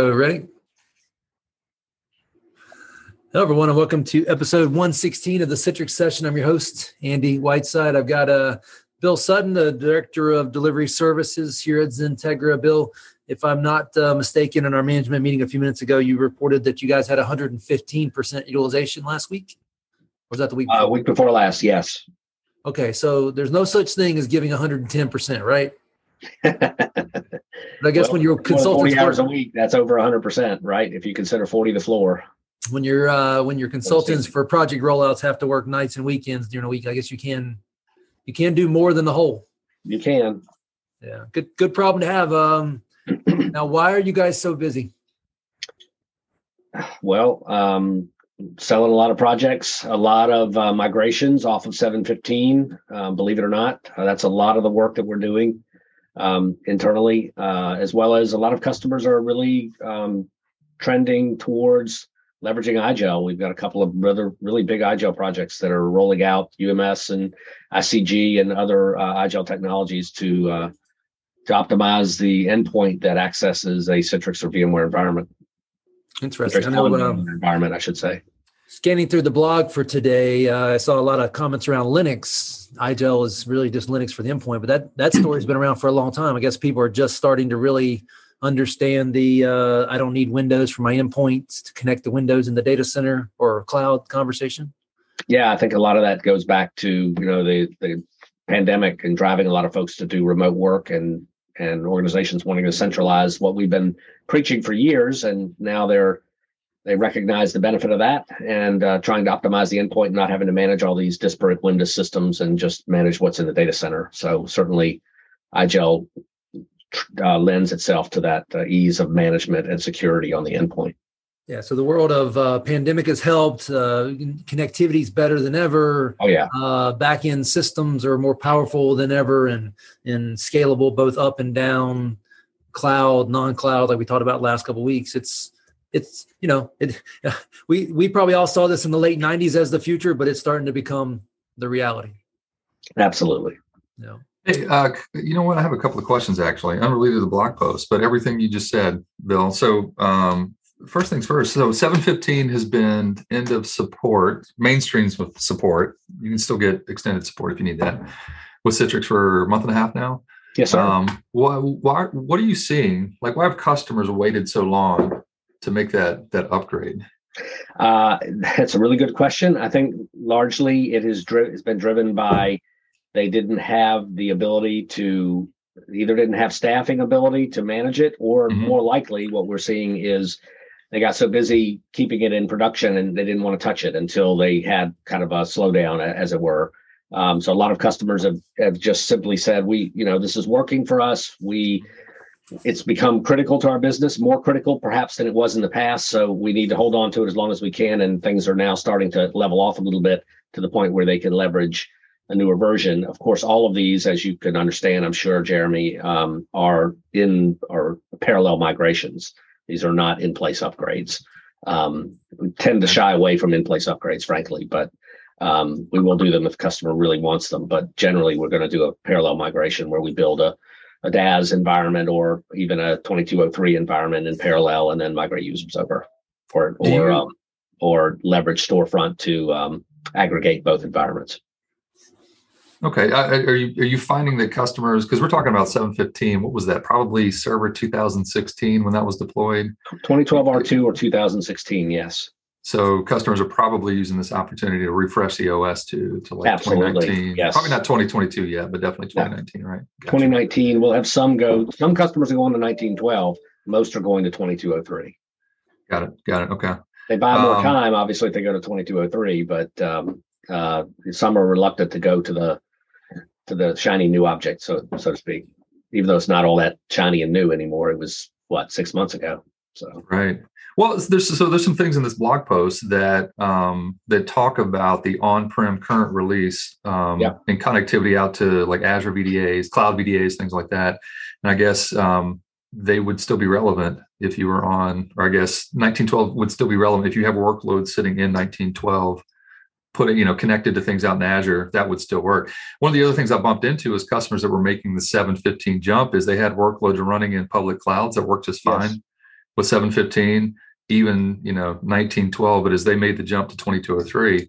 ready? Hello, everyone, and welcome to episode 116 of the Citrix Session. I'm your host, Andy Whiteside. I've got uh, Bill Sutton, the Director of Delivery Services here at Xentegra. Bill, if I'm not uh, mistaken, in our management meeting a few minutes ago, you reported that you guys had 115% utilization last week. Or was that the week? Uh, week before last, yes. Okay, so there's no such thing as giving 110%, right? But I guess Well, when you're consulting Forty hours a week, that's over hundred percent, right? If you consider forty the floor. when you're uh, when your consultants for project rollouts have to work nights and weekends during a week, I guess you can you can do more than the whole. You can. Yeah, good good problem to have. Um, now, why are you guys so busy? Well, um, selling a lot of projects, a lot of uh, migrations off of 715. Um, believe it or not, uh, that's a lot of the work that we're doing um, internally, uh, as well as a lot of customers are really um, trending towards leveraging iGel. We've got a couple of rather really big iGel projects that are rolling out UMS and ICG and other uh, iGel technologies to uh, to optimize the endpoint that accesses a Citrix or VMware environment. Interesting. I know. Um, environment, I should say. Scanning through the blog for today, uh, I saw a lot of comments around Linux. iGel is really just Linux for the endpoint, but that that story's been around for a long time. I guess people are just starting to really understand the uh, I don't need Windows for my endpoints to connect the Windows in the data center or cloud conversation. Yeah, I think a lot of that goes back to you know the the pandemic and driving a lot of folks to do remote work and and organizations wanting to centralize what we've been preaching for years, and now they're they recognize the benefit of that and uh, trying to optimize the endpoint and not having to manage all these disparate Windows systems and just manage what's in the data center. So certainly, iGel uh, lends itself to that uh, ease of management and security on the endpoint. Yeah, so the world of uh, pandemic has helped. Uh, connectivity is better than ever. Oh yeah, Uh, back end systems are more powerful than ever and and scalable both up and down, cloud, non-cloud, like we talked about last couple of weeks. It's it's you know it we we probably all saw this in the late '90s as the future, but it's starting to become the reality. absolutely. You know? Hey, uh, you know what? I have a couple of questions actually, unrelated to the blog post, but everything you just said, Bill. So, um, first things first. So, 715 has been end of support, mainstreams with support. You can still get extended support if you need that with Citrix for a month and a half now. Yes, sir. Um, why, why, what are you seeing? Like, why have customers waited so long to make that that upgrade? Uh, that's a really good question. I think largely it is dri- it's been driven by they didn't have the ability to either didn't have staffing ability to manage it, or Mhm. more likely, what we're seeing is they got so busy keeping it in production and they didn't want to touch it until they had kind of a slowdown, as it were. Um, so a lot of customers have, have just simply said, "We, you know, this is working for us. We it's become critical to our business, more critical perhaps than it was in the past. So we need to hold on to it as long as we can. And things are now starting to level off a little bit to the point where they can leverage a newer version. Of course, all of these, as you can understand, I'm sure, Jeremy, um, are in are parallel migrations. These are not in place upgrades. Um, we tend to shy away from in place upgrades, frankly, but um, we will do them if the customer really wants them. But generally, we're going to do a parallel migration where we build a a DaaS environment or even a 2203 environment in parallel and then migrate users over or Do you- or um, or leverage storefront to um, aggregate both environments. Okay, I- are you are you finding that customers because we're talking about 715? What was that? Probably server 2016 when that was deployed. 2012 R2 or 2016, yes. So customers are probably using this opportunity to refresh the OS to to like Absolutely, 2019. yes. Probably not 2022 yet, but definitely Yeah. 2019, right? Gotcha. 2019, we'll have some go, some customers are going to 1912, most are going to 2203. Got it. Got it. Okay. They buy more Um, time, obviously, if they go to 2203, but um, uh, some are reluctant to go to the to the shiny new object, so so to speak. Even though it's not all that shiny and new anymore, it was what six months ago. So Right. Well, there's so there's some things in this blog post that um, that talk about the on-prem current release um, Yeah. and connectivity out to like Azure VDAs, cloud VDAs, things like that. And I guess um, they would still be relevant if you were on, or I guess 1912 would still be relevant if you have workloads sitting in 1912, putting you know connected to things out in Azure. That would still work. One of the other things I bumped into is customers that were making the 715 jump is they had workloads running in public clouds that worked just Yes. fine with 715, even you know 1912. But as they made the jump to 2203,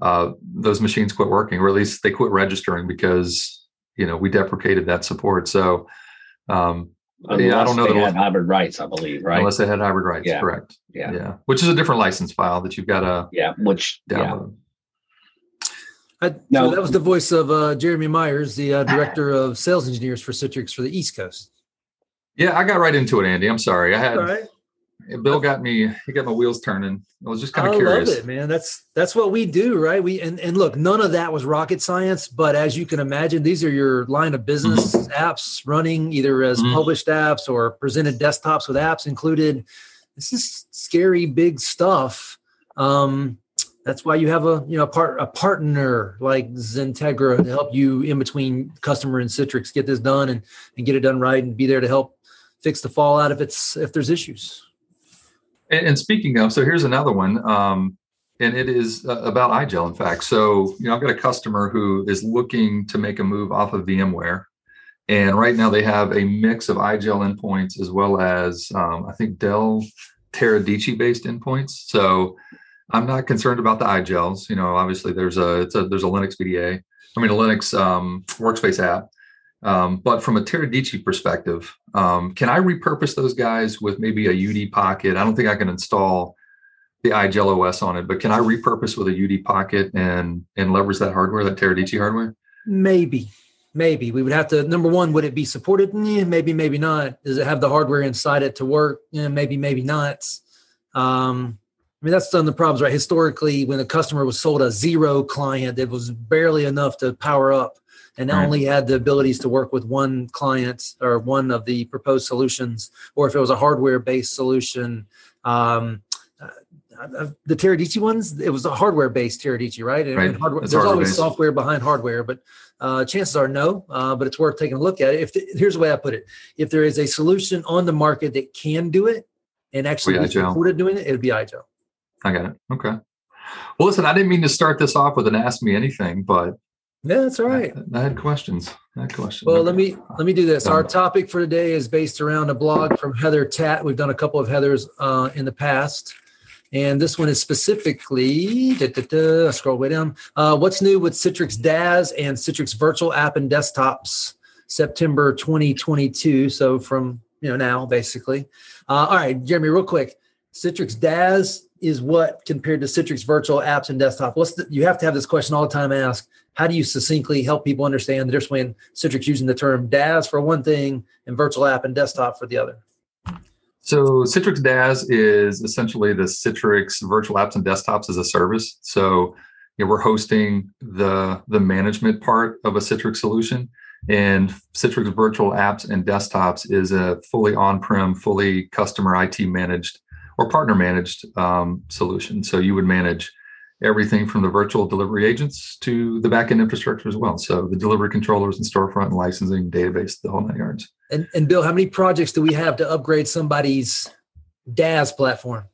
uh, those machines quit working, or at least they quit registering because you know we deprecated that support. So um, Unless yeah, I don't know. That they had hybrid rights, I believe, right? Unless they had hybrid rights, yeah. correct. Yeah, yeah, which is a different license file that you've got to yeah, which download. Yeah. I, no, so that was the voice of uh, Jeremy Myers, the uh, director of sales engineers for Citrix for the East Coast. Yeah, I got right into it, Andy. I'm sorry. I had Bill got me. He got my wheels turning. I was just kind of curious. love it, man. That's that's what we do, right? We and and look, none of that was rocket science, but as you can imagine, these are your line of business mm-hmm. apps running either as mm-hmm. published apps or presented desktops with apps included. This is scary, big stuff. Um, that's why you have a you know a part a partner like Xentegra to help you in between customer and Citrix get this done and and get it done right and be there to help fix the fallout if it's if there's issues. And, and speaking of, so here's another one. Um, and it is uh, about iGel, in fact. So, you know, I've got a customer who is looking to make a move off of VMware. And right now they have a mix of iGel endpoints as well as, um, I think, Dell Teradici based endpoints. So I'm not concerned about the iGels. You know, obviously there's a, a there's a Linux VDA, I mean, a Linux um, workspace app. Um, but from a Teradici perspective, um, can I repurpose those guys with maybe a UD pocket? I don't think I can install the iGel OS on it, but can I repurpose with a UD pocket and and leverage that hardware, that Teradici hardware? Maybe, maybe we would have to. Number one, would it be supported? Yeah, maybe, maybe not. Does it have the hardware inside it to work? Yeah, maybe, maybe not. Um, I mean, that's done the problems, right? Historically, when a customer was sold a zero client, it was barely enough to power up and right. only had the abilities to work with one client or one of the proposed solutions, or if it was a hardware based solution. Um, uh, uh, the Teradici ones, it was a hardware based Teradici, right? And, right. And hardware, there's hardware always based. software behind hardware, but uh, chances are no. Uh, but it's worth taking a look at it. If the, here's the way I put it: if there is a solution on the market that can do it and actually be supported doing it, it would be iGel. I got it. Okay. Well, listen, I didn't mean to start this off with an ask me anything, but yeah, that's all right. I, I had questions. I had questions. Well, let me let me do this. Our topic for today is based around a blog from Heather Tat. We've done a couple of Heathers uh, in the past, and this one is specifically. Da, da, da, scroll way down. Uh, what's new with Citrix DaaS and Citrix Virtual App and Desktops? September 2022. So from you know now, basically. Uh, all right, Jeremy, real quick. Citrix DaaS is what compared to Citrix virtual apps and desktop? What's the, you have to have this question all the time asked. How do you succinctly help people understand the difference between Citrix using the term DaaS for one thing and virtual app and desktop for the other? So Citrix DaaS is essentially the Citrix virtual apps and desktops as a service. So you know, we're hosting the the management part of a Citrix solution, and Citrix virtual apps and desktops is a fully on-prem, fully customer IT managed or partner managed um, solution. So you would manage everything from the virtual delivery agents to the backend infrastructure as well. So the delivery controllers and storefront and licensing database, the whole nine yards. And, and Bill, how many projects do we have to upgrade somebody's DaaS platform?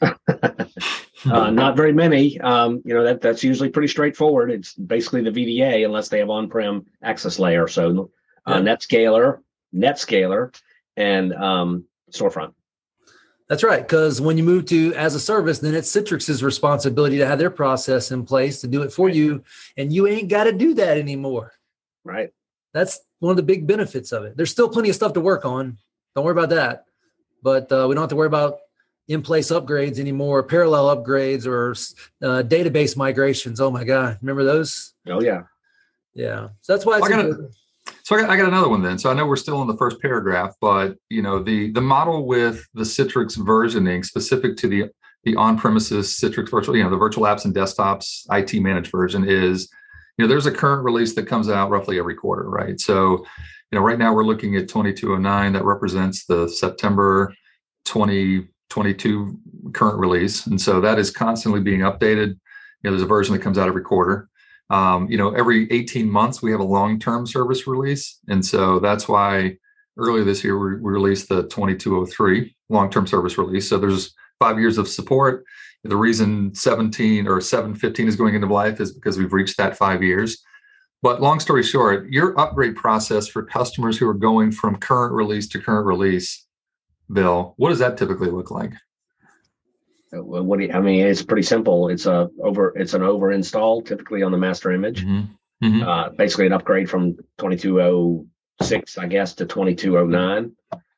uh, not very many. Um, you know that that's usually pretty straightforward. It's basically the VDA, unless they have on-prem access layer. So uh, yeah. NetScaler, NetScaler, and um, Storefront. That's right. Because when you move to as a service, then it's Citrix's responsibility to have their process in place to do it for right. you. And you ain't got to do that anymore. Right. That's one of the big benefits of it. There's still plenty of stuff to work on. Don't worry about that. But uh, we don't have to worry about in place upgrades anymore, parallel upgrades or uh, database migrations. Oh my God. Remember those? Oh, yeah. Yeah. So that's why it's. Well, so I got, I got another one then. So I know we're still in the first paragraph, but you know the the model with the Citrix versioning specific to the the on-premises Citrix virtual, you know, the virtual apps and desktops IT managed version is, you know, there's a current release that comes out roughly every quarter, right? So, you know, right now we're looking at 2209 that represents the September 2022 current release, and so that is constantly being updated. You know, there's a version that comes out every quarter um, you know every 18 months we have a long-term service release. And so that's why earlier this year we, released the 2203 long-term service release. So there's five years of support. The reason 17 or 715 is going into life is because we've reached that five years. But long story short your upgrade process for customers who are going from current release to current release Bill, what does that typically look like? Uh, What do you, I mean, it's pretty simple. It's a over, it's an over install typically on the master image. Mhm. Mhm. Uh, basically an upgrade from 2206, I guess, to 2209.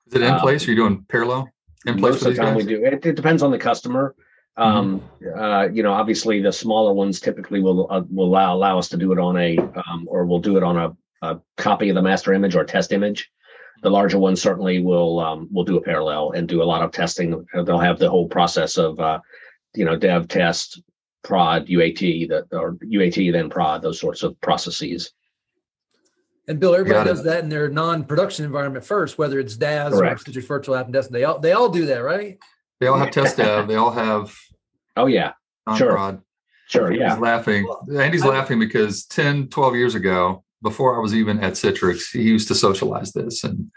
Is it in um, place? Are you doing parallel in place Most of the time we do. It, it depends on the customer. Um, uh, you know, obviously the smaller ones typically will uh, will allow allow us to do it on a um, or we'll do it on a, a copy of the master image or test image. The larger ones certainly will um, will do a parallel and do a lot of testing. They'll have the whole process of uh, you know dev test prod UAT that or UAT then prod those sorts of processes. And Bill, everybody Got does that in their non-production environment first, whether it's DaaS Correct. or Citrix Virtual App and Desktop. They all they all do that, right? They all have test dev. They all have Oh yeah, Sure. non-prod. sure, Andy's yeah. laughing. Andy's I- laughing because 10, 12 years ago, before I was even at Citrix, he used to socialize this. And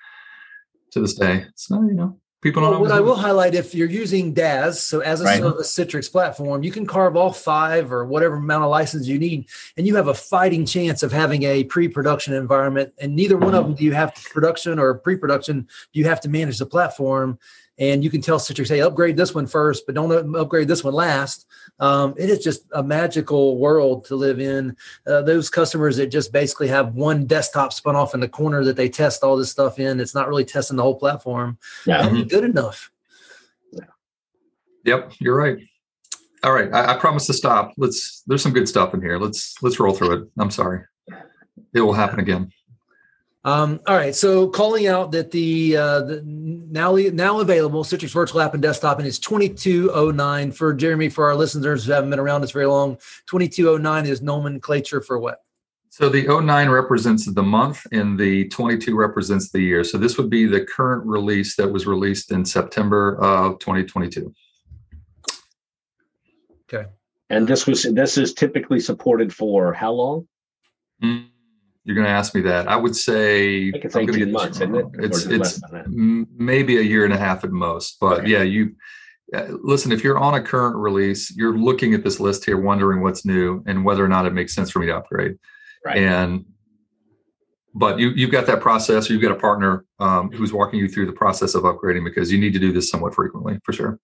to this day, so, you know, people don't Well, what I will highlight, if you're using DaaS, so as a Right. service Citrix platform, you can carve all five or whatever amount of license you need, and you have a fighting chance of having a pre-production environment. And neither one of mm-hmm. them do you have production or pre-production. Do you have to manage the platform? And you can tell Citrix, hey, upgrade this one first, but don't upgrade this one last. Um, it is just a magical world to live in. Uh, those customers that just basically have one desktop spun off in the corner that they test all this stuff in, it's not really testing the whole platform. Yeah. That'd be good enough. Yep, you're right. All right, I, I promise to stop. Let's. There's some good stuff in here. Let's let's roll through it. I'm sorry. It will happen again. Um, all right, so calling out that the, uh, the now now available Citrix Virtual App and Desktop and it's 2209 for Jeremy for our listeners who haven't been around this very long. 2209 is nomenclature for what? So the 09 represents the month and the 22 represents the year. So this would be the current release that was released in September of 2022. Okay. And this was this is typically supported for how long? Mm, You're going to ask me that. I would say I think it's I'm gonna 18 get this months, isn't it? It's is it less it's m- maybe a year and a half at most. But Okay. yeah, you uh, listen. If you're on a current release, you're looking at this list here, wondering what's new and whether or not it makes sense for me to upgrade. Right. And but you you've got that process, or you've got a partner um, who's walking you through the process of upgrading because you need to do this somewhat frequently for sure.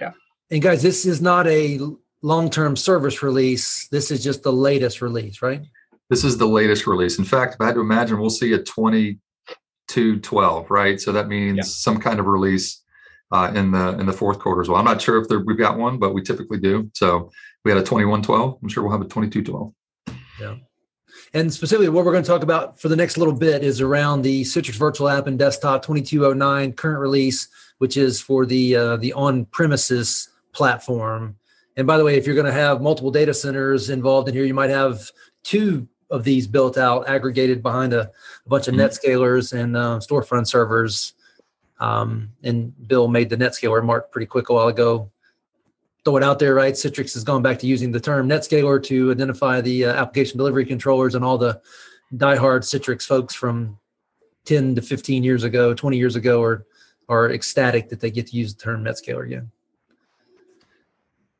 Yeah. And guys, this is not a long-term service release. This is just the latest release, right? This is the latest release. In fact, if I had to imagine, we'll see a 2212, right? So that means Yeah. some kind of release uh, in the in the fourth quarter as well. I'm not sure if there, we've got one, but we typically do. So we had a 2112. I'm sure we'll have a 2212. Yeah. And specifically, what we're going to talk about for the next little bit is around the Citrix Virtual App and Desktop 2209 current release, which is for the uh, the on-premises platform. And by the way, if you're going to have multiple data centers involved in here, you might have two of these built out, aggregated behind a, a bunch of Mhm. NetScalers and uh, storefront servers. Um, and Bill made the NetScaler mark pretty quick a while ago. Throw it out there, right? Citrix has gone back to using the term NetScaler to identify the uh, application delivery controllers and all the diehard Citrix folks from 10 to 15 years ago, 20 years ago, are are ecstatic that they get to use the term NetScaler again.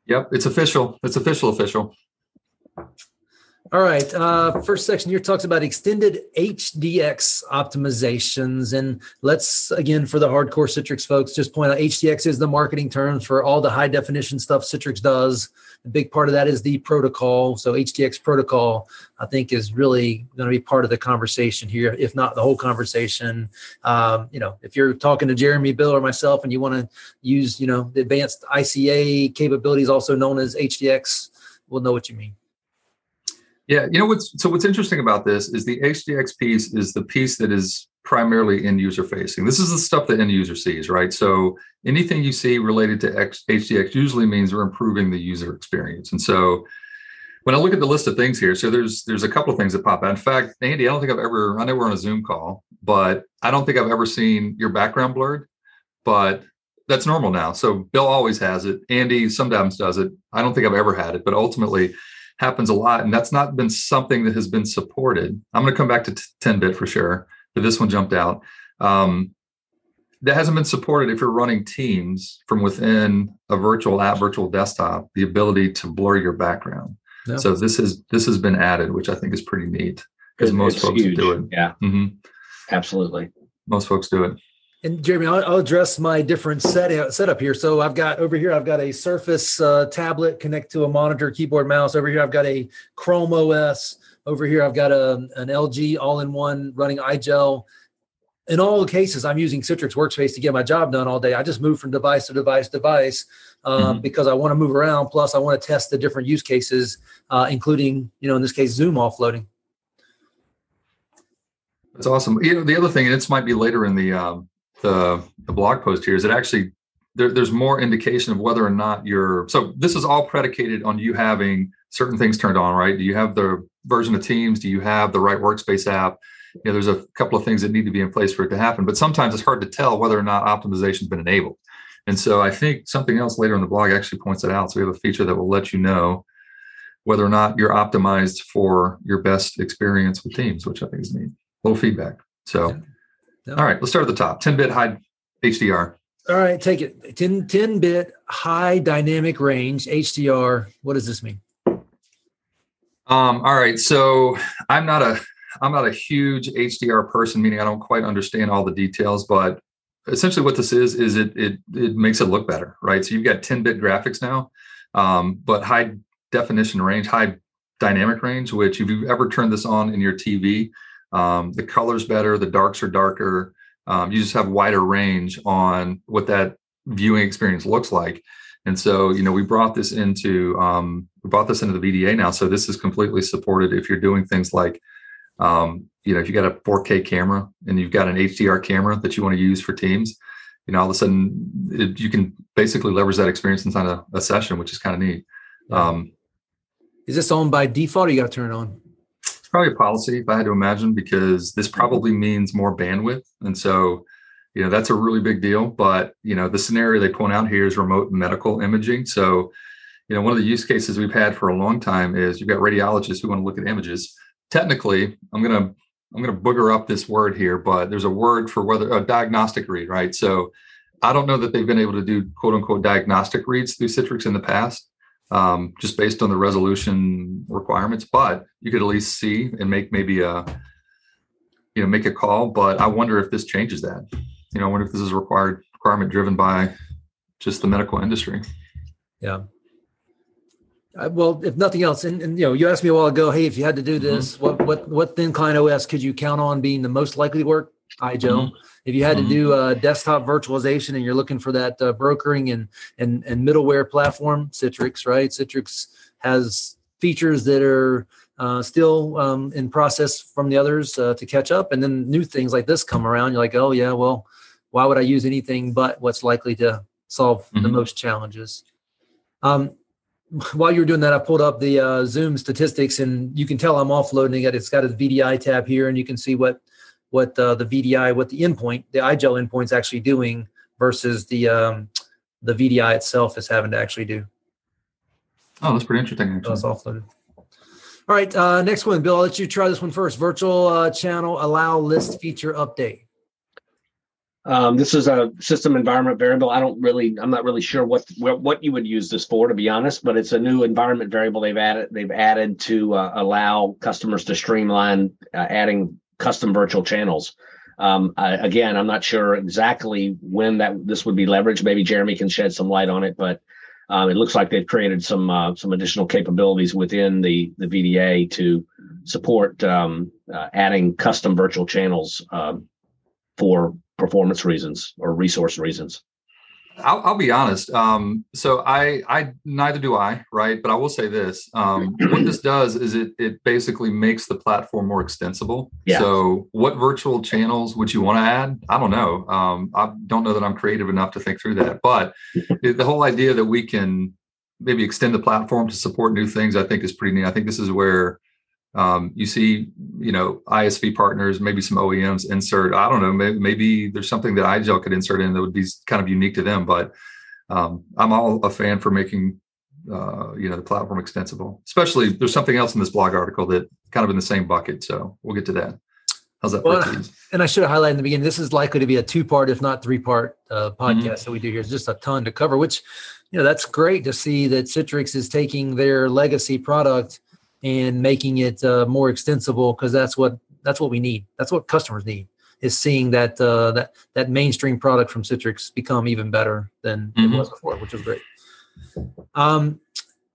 Yep, it's official. It's official. Official. All right. Uh, first section here talks about extended HDX optimizations. And let's, again, for the hardcore Citrix folks, just point out HDX is the marketing term for all the high definition stuff Citrix does. A big part of that is the protocol. So, HDX protocol, I think, is really going to be part of the conversation here, if not the whole conversation. Um, you know, if you're talking to Jeremy, Bill, or myself, and you want to use, you know, the advanced ICA capabilities, also known as HDX, we'll know what you mean. Yeah, you know what's so what's interesting about this is the HDX piece is the piece that is primarily end user facing. This is the stuff that end user sees, right? So anything you see related to X, HDX usually means we're improving the user experience. And so when I look at the list of things here, so there's there's a couple of things that pop out. In fact, Andy, I don't think I've ever I know we're on a Zoom call, but I don't think I've ever seen your background blurred. But that's normal now. So Bill always has it. Andy sometimes does it. I don't think I've ever had it, but ultimately happens a lot. And that's not been something that has been supported. I'm going to come back to 10 bit for sure, but this one jumped out. Um, that hasn't been supported if you're running teams from within a virtual app, virtual desktop, the ability to blur your background. So this is this has been added, which I think is pretty neat because most it's folks huge. do it. Yeah, hmm absolutely. Most folks do it. And Jeremy, I'll, I'll address my different set setup here. So I've got over here, I've got a Surface uh, tablet connect to a monitor, keyboard, mouse. Over here, I've got a Chrome OS. Over here, I've got a, an LG all-in-one running iGel. In all cases, I'm using Citrix Workspace to get my job done all day. I just move from device to device device um, mm-hmm. because I want to move around. Plus, I want to test the different use cases, uh, including, you know, in this case, Zoom offloading. That's awesome. You know, the other thing, and this might be later in the um, the, the blog post here, is it actually there, there's more indication of whether or not you're. So this is all predicated on you having certain things turned on, right? Do you have the version of Teams? Do you have the right workspace app? You know, there's a couple of things that need to be in place for it to happen. But sometimes it's hard to tell whether or not optimization has been enabled. And so I think something else later in the blog actually points it out. So we have a feature that will let you know whether or not you're optimized for your best experience with Teams, which I think is neat little feedback. So. All right, let's start at the top 10 bit high HDR. All right, take it 10, 10 bit high dynamic range HDR. What does this mean? Um, all right, so I'm not a I'm not a huge HDR person, meaning I don't quite understand all the details, but essentially what this is is it it it makes it look better, right? So you've got 10 bit graphics now, um, but high definition range, high dynamic range, which if you've ever turned this on in your TV, um, the color's better, the darks are darker. Um, you just have wider range on what that viewing experience looks like. And so, you know, we brought this into um, we brought this into the VDA now. So this is completely supported if you're doing things like, um, you know, if you got a 4K camera and you've got an HDR camera that you want to use for Teams, you know, all of a sudden it, you can basically leverage that experience inside a, a session, which is kind of neat. Um, is this on by default or you got to turn it on? Probably a policy if I had to imagine, because this mm-hmm. probably means more bandwidth. And so, you know, that's a really big deal. But, you know, the scenario they point out here is remote medical imaging. So, you know, one of the use cases we've had for a long time is you've got radiologists who want to look at images. Technically, I'm going to I'm going to booger up this word here, but there's a word for whether a diagnostic read, right? So I don't know that they've been able to do quote unquote diagnostic reads through Citrix in the past um, just based on the resolution requirements. But you could at least see and make maybe a you know make a call. But I wonder if this changes that. You know, I wonder if this is a required requirement driven by just the medical industry. Yeah. Uh, well, if nothing else, and, and, you know, you asked me a while ago, hey, if you had to do this, mm-hmm. what what what thin client OS could you count on being the most likely to work? iGel. Mm-hmm. If you had mm-hmm. to do uh, desktop virtualization and you're looking for that uh, brokering and, and and middleware platform, Citrix, right? Citrix has features that are uh, still um, in process from the others uh, to catch up, and then new things like this come around. You're like, oh yeah, well, why would I use anything but what's likely to solve mm-hmm. the most challenges? Um, while you were doing that, I pulled up the uh, Zoom statistics, and you can tell I'm offloading it. It's got a VDI tab here, and you can see what what uh, the VDI, what the endpoint, the iGel endpoint is actually doing versus the um, the VDI itself is having to actually do. Oh, that's pretty interesting. Actually. That's offloaded. All right, uh, next one, Bill. I'll let you try this one first. Virtual uh, channel allow list feature update. Um, this is a system environment variable. I don't really, I'm not really sure what what you would use this for, to be honest. But it's a new environment variable they've added. They've added to uh, allow customers to streamline uh, adding custom virtual channels. Um, I, again, I'm not sure exactly when that this would be leveraged. Maybe Jeremy can shed some light on it, but um, it looks like they've created some uh, some additional capabilities within the the VDA to support um, uh, adding custom virtual channels um, for performance reasons or resource reasons. I'll, I'll, be honest. Um, so I, I, neither do I, right? But I will say this: um, what this does is it, it basically makes the platform more extensible. Yeah. So, what virtual channels would you want to add? I don't know. Um, I don't know that I'm creative enough to think through that. But the whole idea that we can maybe extend the platform to support new things, I think, is pretty neat. I think this is where um, you see, you know, ISV partners, maybe some OEMs insert. I don't know. Maybe, maybe there's something that iGel could insert in that would be kind of unique to them. But um, I'm all a fan for making, uh, you know, the platform extensible. Especially there's something else in this blog article that kind of in the same bucket. So we'll get to that. How's that? Well, and I should have highlighted in the beginning. This is likely to be a two-part, if not three-part, uh, podcast mm-hmm. that we do here. It's just a ton to cover. Which, you know, that's great to see that Citrix is taking their legacy product and making it uh, more extensible because that's what that's what we need. That's what customers need. is seeing that uh, that that mainstream product from Citrix become even better than Mhm. it was before, which is great. Um,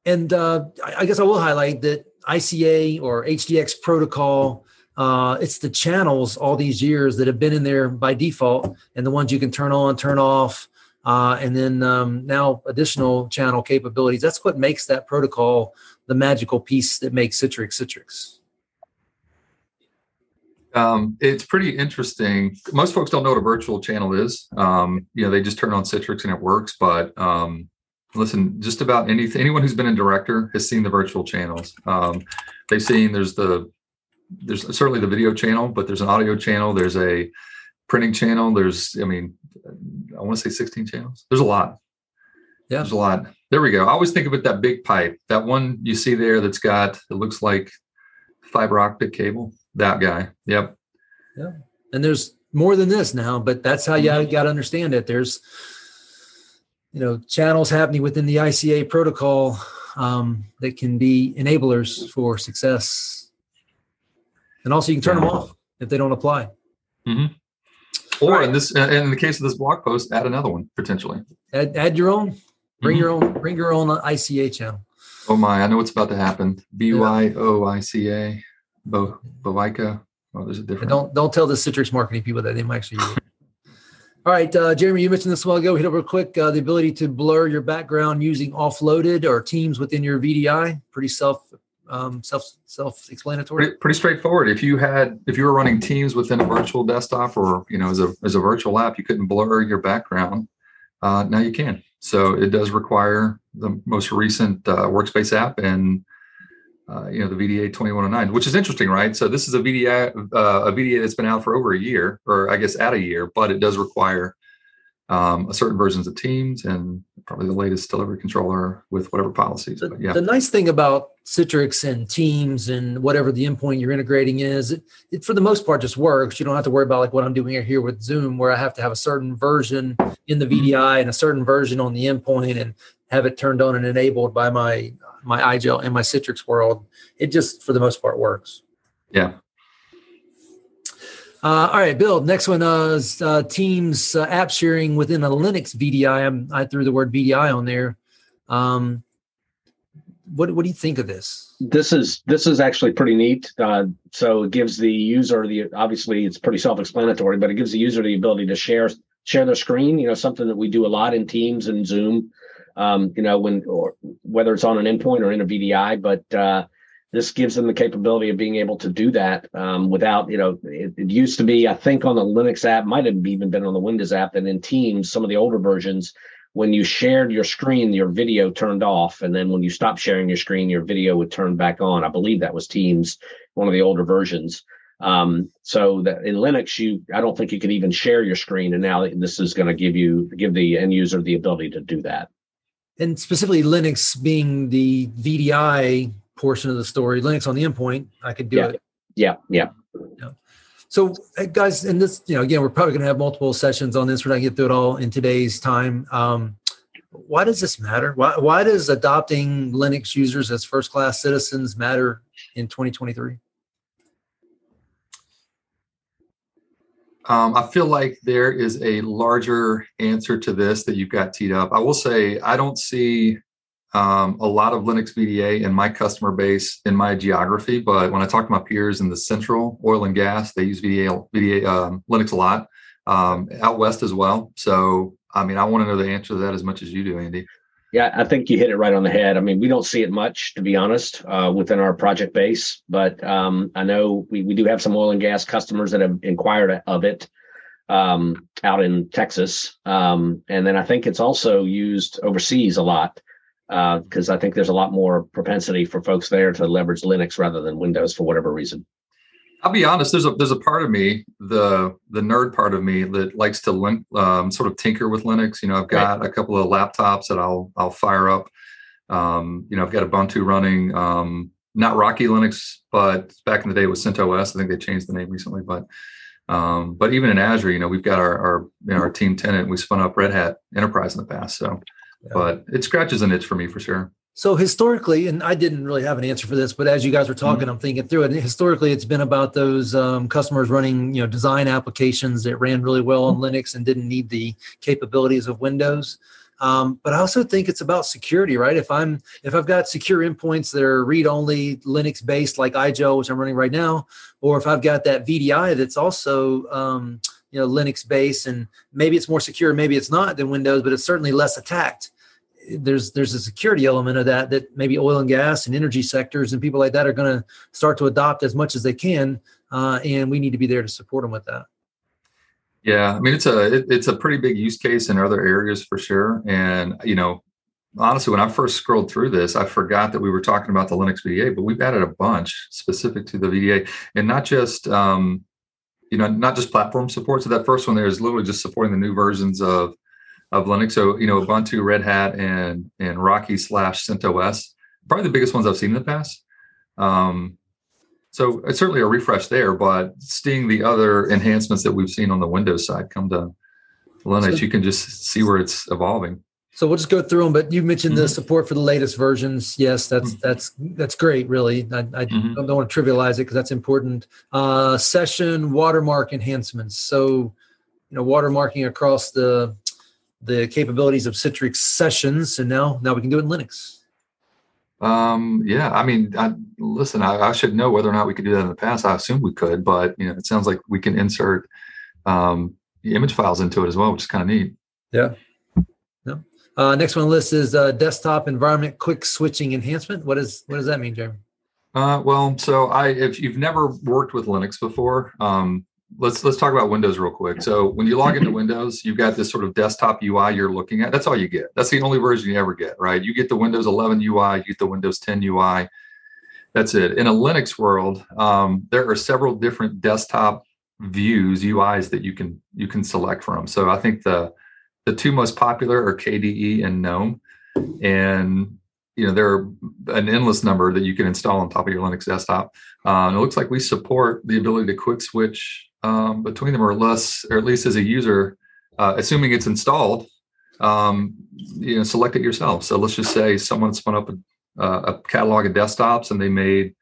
and uh, I I guess I will highlight that ICA or HDX protocol. Uh, it's the channels all these years that have been in there by default, and the ones you can turn on, turn off, uh, and then um, now additional channel capabilities. That's what makes that protocol the magical piece that makes Citrix Citrix. Um, it's pretty interesting. Most folks don't know what a virtual channel is. Um, you know, they just turn on Citrix and it works. But um, listen, just about anything, anyone who's been in Director has seen the virtual channels. Um, they've seen there's the there's certainly the video channel, but there's an audio channel. There's a printing channel. There's, I mean, I want to say 16 channels. There's a lot. Yeah. There's a lot. There we go. I always think of it that big pipe, that one you see there that's got it looks like fiber optic cable. That guy. Yep. Yeah. And there's more than this now, but that's how you got to understand it. There's, you know, channels happening within the ICA protocol um, that can be enablers for success. And also, you can turn them off if they don't apply. Or Right. in this, in the case of this blog post, add another one potentially. Add, add your own. Bring Mhm. your own. Bring your own ICA channel. Oh my, I know what's about to happen. B Y O I C A, Bo Bovica. Oh, there's a And different. don't don't tell the Citrix marketing people that they might actually use it. All right, uh, Jeremy, you mentioned this a while ago. Hit it real quick. Uh, the ability to blur your background using offloaded or teams within your VDI. Pretty self um, self self explanatory. Pretty, pretty straightforward. If you had, if you were running Teams within a virtual desktop or you know as a as a virtual app, you couldn't blur your background. Uh, now you can. So it does require the most recent uh, workspace app and uh, you know the VDA 2109, which is interesting, right? So this is a VDA uh, a VDA that's been out for over a year, or I guess at a year, but it does require um, a certain versions of Teams and probably the latest delivery controller with whatever policies. The, But yeah, the nice thing about Citrix and Teams and whatever the endpoint you're integrating is, it, it for the most part just works. You don't have to worry about like what I'm doing here with Zoom, where I have to have a certain version in the Mm-hmm. VDI and a certain version on the endpoint and have it turned on and enabled by my my iGel and my Citrix world. It just for the most part works. yeah. Uh, all right, Bill. Next one uh, is uh, Teams uh, app sharing within a Linux VDI. I'm, I threw the word VDI on there. Um, what What do you think of this? this is this is actually pretty neat. Uh, so it gives the user the obviously it's pretty self-explanatory, but it gives the user the ability to share share their screen. You know, something that we do a lot in Teams and Zoom. Um, you know, when or whether it's on an endpoint or in a VDI, but uh, this gives them the capability of being able to do that um, without you know. It, it used to be, I think, on the Linux app, might have even been on the Windows app, and in Teams, some of the older versions when you shared your screen, your video turned off, and then when you stopped sharing your screen, your video would turn back on. I believe that was Teams, one of the older versions. Um, so that in Linux, you I don't think you could even share your screen, and now this is going to give you give the end user the ability to do that. And specifically, Linux being the VDI portion of the story, Linux on the endpoint, I could do Yeah. it. Yeah, yeah. So, uh, guys, and this, you know, again, we're probably going to have multiple sessions on this. We're not going to get through it all in today's time. Um, why does this matter? Why, why does adopting Linux users as first class citizens matter in 2023? Um, I feel like there is a larger answer to this that you've got teed up. I will say I don't see um, a lot of Linux VDA in my customer base in my geography, but when I talk to my peers in the central oil and gas, they use VDA, VDA um, Linux a lot um, out west as well. So, I mean, I want to know the answer to that as much as you do, Andy. Yeah, I think you hit it right on the head. I mean, we don't see it much, to be honest, uh, within our project base, but um, I know we, we do have some oil and gas customers that have inquired of it um, out in Texas. Um, and then I think it's also used overseas a lot because I think there's a lot more propensity for folks there to leverage Linux rather than Windows for whatever reason. I'll be honest. There's a there's a part of me, the the nerd part of me, that likes to um, sort of tinker with Linux. You know, I've got a couple of laptops that I'll I'll fire up. Um, you know, I've got Ubuntu running, um, not Rocky Linux, but back in the day it was CentOS. I think they changed the name recently, but um, but even in Azure, you know, we've got our our you know, our team tenant. We spun up Red Hat Enterprise in the past, so Yeah. but it scratches an itch for me for sure. So historically, and I didn't really have an answer for this, but as you guys were talking, mm-hmm. I'm thinking through it. Historically, it's been about those um, customers running, you know, design applications that ran really well on mm-hmm. Linux and didn't need the capabilities of Windows. Um, but I also think it's about security, right? If I'm if I've got secure endpoints that are read-only Linux based, like IGEL, which I'm running right now, or if I've got that VDI that's also um, you know Linux based, and maybe it's more secure, maybe it's not than Windows, but it's certainly less attacked. There's there's a security element of that that maybe oil and gas and energy sectors and people like that are going to start to adopt as much as they can, uh, and we need to be there to support them with that. Yeah, I mean it's a it, it's a pretty big use case in other areas for sure. And you know, honestly, when I first scrolled through this, I forgot that we were talking about the Linux VDA, but we've added a bunch specific to the VDA, and not just um, you know not just platform support. So that first one there is literally just supporting the new versions of of Linux. So you know, Ubuntu, Red Hat, and and Rocky slash CentOS, probably the biggest ones I've seen in the past. Um, so it's certainly a refresh there, but seeing the other enhancements that we've seen on the Windows side come to Linux, so, you can just see where it's evolving. So we'll just go through them. But you mentioned mm-hmm. the support for the latest versions. Yes, that's mm-hmm. that's that's great. Really, I, I mm-hmm. don't, don't, want to trivialize it because that's important. Uh, session watermark enhancements. So you know, watermarking across the the capabilities of Citrix sessions, and now now we can do it in Linux. Um, yeah, I mean, I, listen, I, I, should know whether or not we could do that in the past. I assume we could, but you know, it sounds like we can insert um, image files into it as well, which is kind of neat. Yeah. Uh, next one on the list is uh, desktop environment quick switching enhancement. What is what does that mean, Jeremy? Uh, well, so I if you've never worked with Linux before, um, let's let's talk about Windows real quick. So when you log into Windows, you've got this sort of desktop UI you're looking at. That's all you get. That's the only version you ever get, right? You get the Windows 11 UI, you get the Windows 10 UI. That's it. In a Linux world, um, there are several different desktop views UIs that you can you can select from. So I think the the two most popular are KDE and GNOME, and you know there are an endless number that you can install on top of your Linux desktop. Uh, and it looks like we support the ability to quick switch um, between them, or less, or at least as a user, uh, assuming it's installed, um, you know, select it yourself. So let's just say someone spun up a, a, catalog of desktops and they made,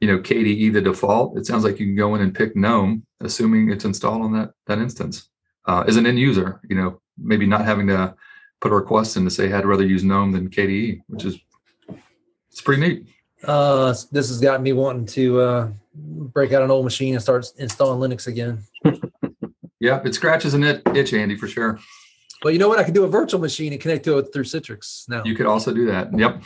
you know, KDE the default. It sounds like you can go in and pick GNOME, assuming it's installed on that that instance. Uh, as an end user, you know, maybe not having to put a request in to say I'd rather use GNOME than KDE, which is it's pretty neat. Uh, this has got me wanting to uh, break out an old machine and start installing Linux again. yeah, it scratches an itch, Andy, for sure. But you know what? I can do a virtual machine and connect to it through Citrix now. You could also do that. Yep.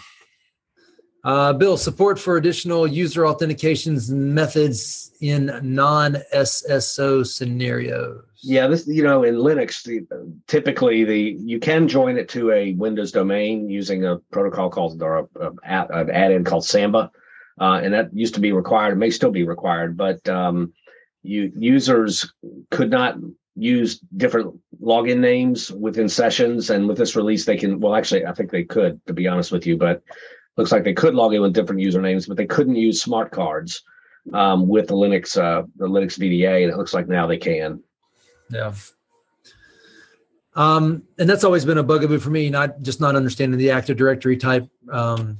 Uh, Bill, support for additional user authentications methods in non-SSO scenarios. Yeah, this you know in Linux, the, typically the you can join it to a Windows domain using a protocol called or a, a, an add-in called Samba, uh, and that used to be required. It may still be required, but um, you users could not use different login names within sessions. And with this release, they can. Well, actually, I think they could, to be honest with you, but looks like they could log in with different usernames, but they couldn't use smart cards um, with the Linux uh, the Linux VDA, and it looks like now they can. Yeah. Um, and that's always been a bugaboo for me, not just not understanding the Active Directory type um,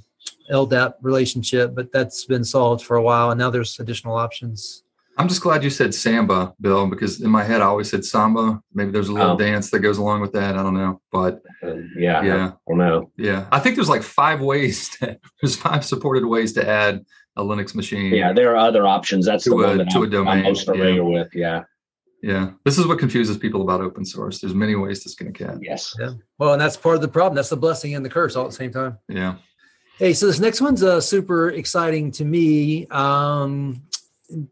LDAP relationship, but that's been solved for a while, and now there's additional options. I'm just glad you said samba, Bill, because in my head I always said samba. Maybe there's a little oh. dance that goes along with that. I don't know, but uh, yeah, yeah, I don't know. Yeah, I think there's like five ways. To, there's five supported ways to add a Linux machine. Yeah, there are other options. That's the one that to I'm, a domain. I'm most familiar yeah. with. Yeah. Yeah, this is what confuses people about open source. There's many ways to skin a cat. Yes. Yeah. Well, and that's part of the problem. That's the blessing and the curse all at the same time. Yeah. Hey, so this next one's uh, super exciting to me um,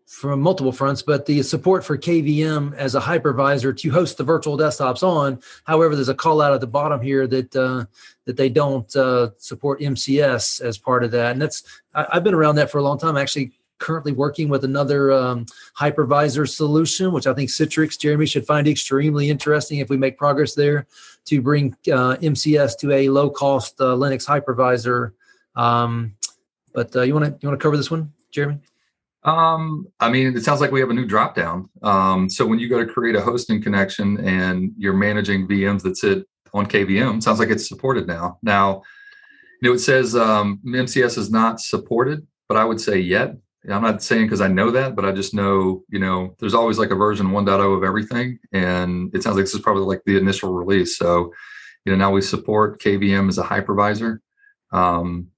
from multiple fronts, but the support for KVM as a hypervisor to host the virtual desktops on. However, there's a call out at the bottom here that uh, that they don't uh, support MCS as part of that, and that's I, have been around that for a long time. Actually, currently working with another um, hypervisor solution, which I think Citrix Jeremy should find extremely interesting if we make progress there to bring uh, MCS to a low cost uh, Linux hypervisor um, but uh, you want to you want to cover this one, Jeremy? Um, I mean, it sounds like we have a new drop down. Um, so when you go to create a hosting connection and you're managing VMs that sit on KVM, sounds like it's supported now. Now, You know, it says um, MCS is not supported, but I would say yet. I'm not saying because I know that, but I just know, you know, there's always like a version 1.0 of everything. And it sounds like this is probably like the initial release. So, you know, now we support KVM as a hypervisor. Um,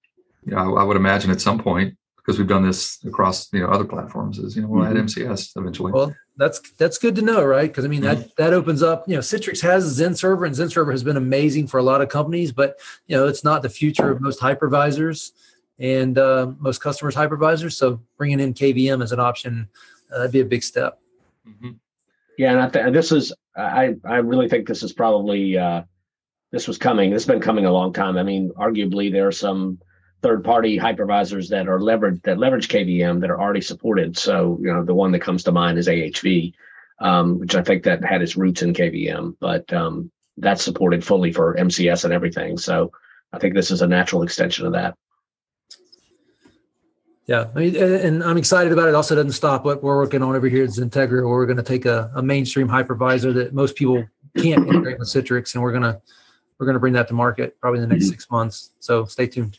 you know, I, I would imagine at some point, because we've done this across, you know, other platforms is, you know, we'll add MCS eventually. Well, that's that's good to know, right? Because I mean that that opens up. You know, Citrix has XenServer, and XenServer has been amazing for a lot of companies, but you know, it's not the future of most hypervisors and uh, most customers hypervisors. So bringing in KVM as an option, uh, that'd be a big step. Mm-hmm. Yeah, and I th- this is I I really think this is probably uh, this was coming. This has been coming a long time. I mean, arguably there are some third-party hypervisors that are leveraged that leverage KVM that are already supported. So you know the one that comes to mind is AHV, um, which I think that had its roots in KVM, but um, that's supported fully for MCS and everything. So I think this is a natural extension of that. Yeah, I mean, and I'm excited about it. Also, doesn't stop what we're working on over here at XenTegra, where we're going to take a, a mainstream hypervisor that most people can't integrate with Citrix, and we're gonna we're gonna bring that to market probably in the next mm-hmm. six months. So stay tuned.